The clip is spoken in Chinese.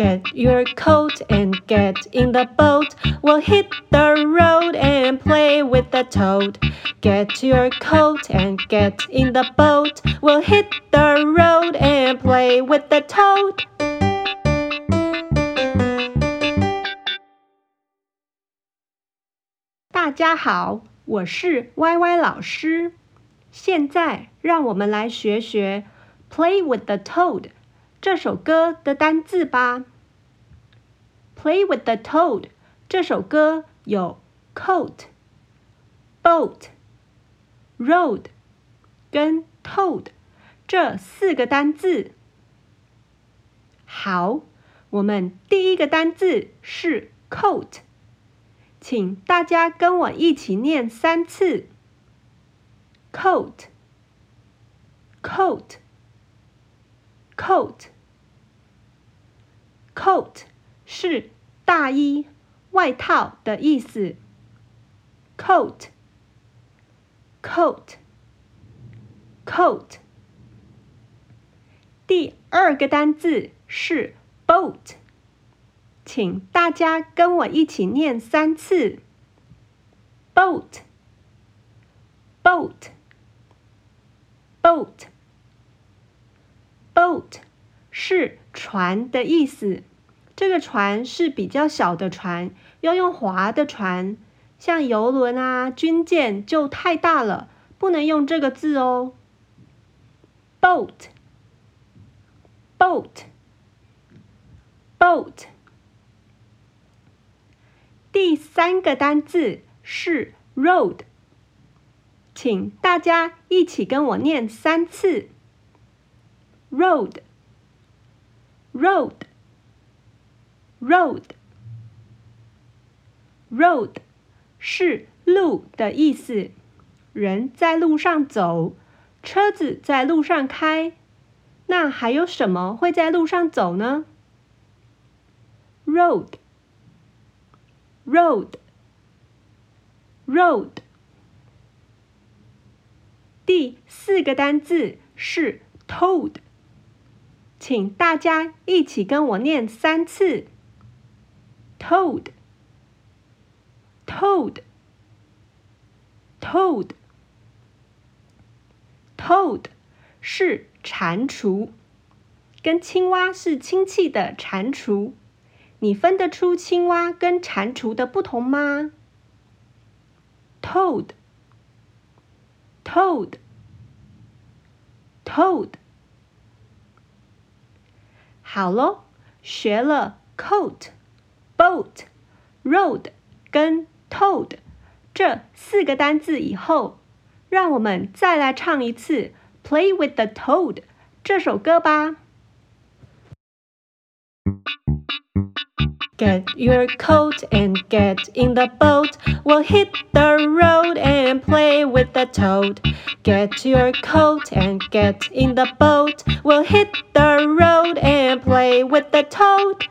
Get your coat and get in the boat. We'll hit the road and play with the toad. Get your coat and get in the boat. We'll hit the road and play with the toad. Hello, play with the toad 这首歌的单字吧。Play with the Toad 这首歌有 coat、boat、road 跟 toad 这四个单字。好，我们第一个单字是 coat，请大家跟我一起念三次：coat、coat、coat、是大衣、外套的意思。coat，coat，coat。第二个单字是 boat，请大家跟我一起念三次。boat，boat，boat 是船的意思。这个船是比较小的船，要用划的船，像游轮啊、军舰就太大了，不能用这个字哦。boat，boat，boat。第三个单字是 road，请大家一起跟我念三次。road road，road。road 是路的意思，人在路上走，车子在路上开，那还有什么会在路上走呢？Road，road，road。第四个单字是 toad。请大家一起跟我念三次。：toad，toad，toad，toad，是蟾蜍，跟青蛙是亲戚的蟾蜍。你分得出青蛙跟蟾蜍的不同吗？toad，toad，toad。好喽，学了 coat、boat、road 跟 toad 这四个单字以后，让我们再来唱一次《Play with the Toad》这首歌吧。Get your coat and get in the boat. We'll hit the road and play with the toad. Get your coat and get in the boat. We'll hit the road and play with the toad.